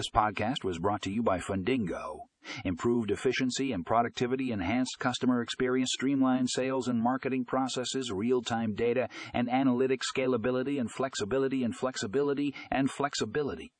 This podcast was brought to you by Fundingo. Improved efficiency and productivity, enhanced customer experience, streamlined sales and marketing processes, real time data and analytics, scalability and flexibility and flexibility and flexibility.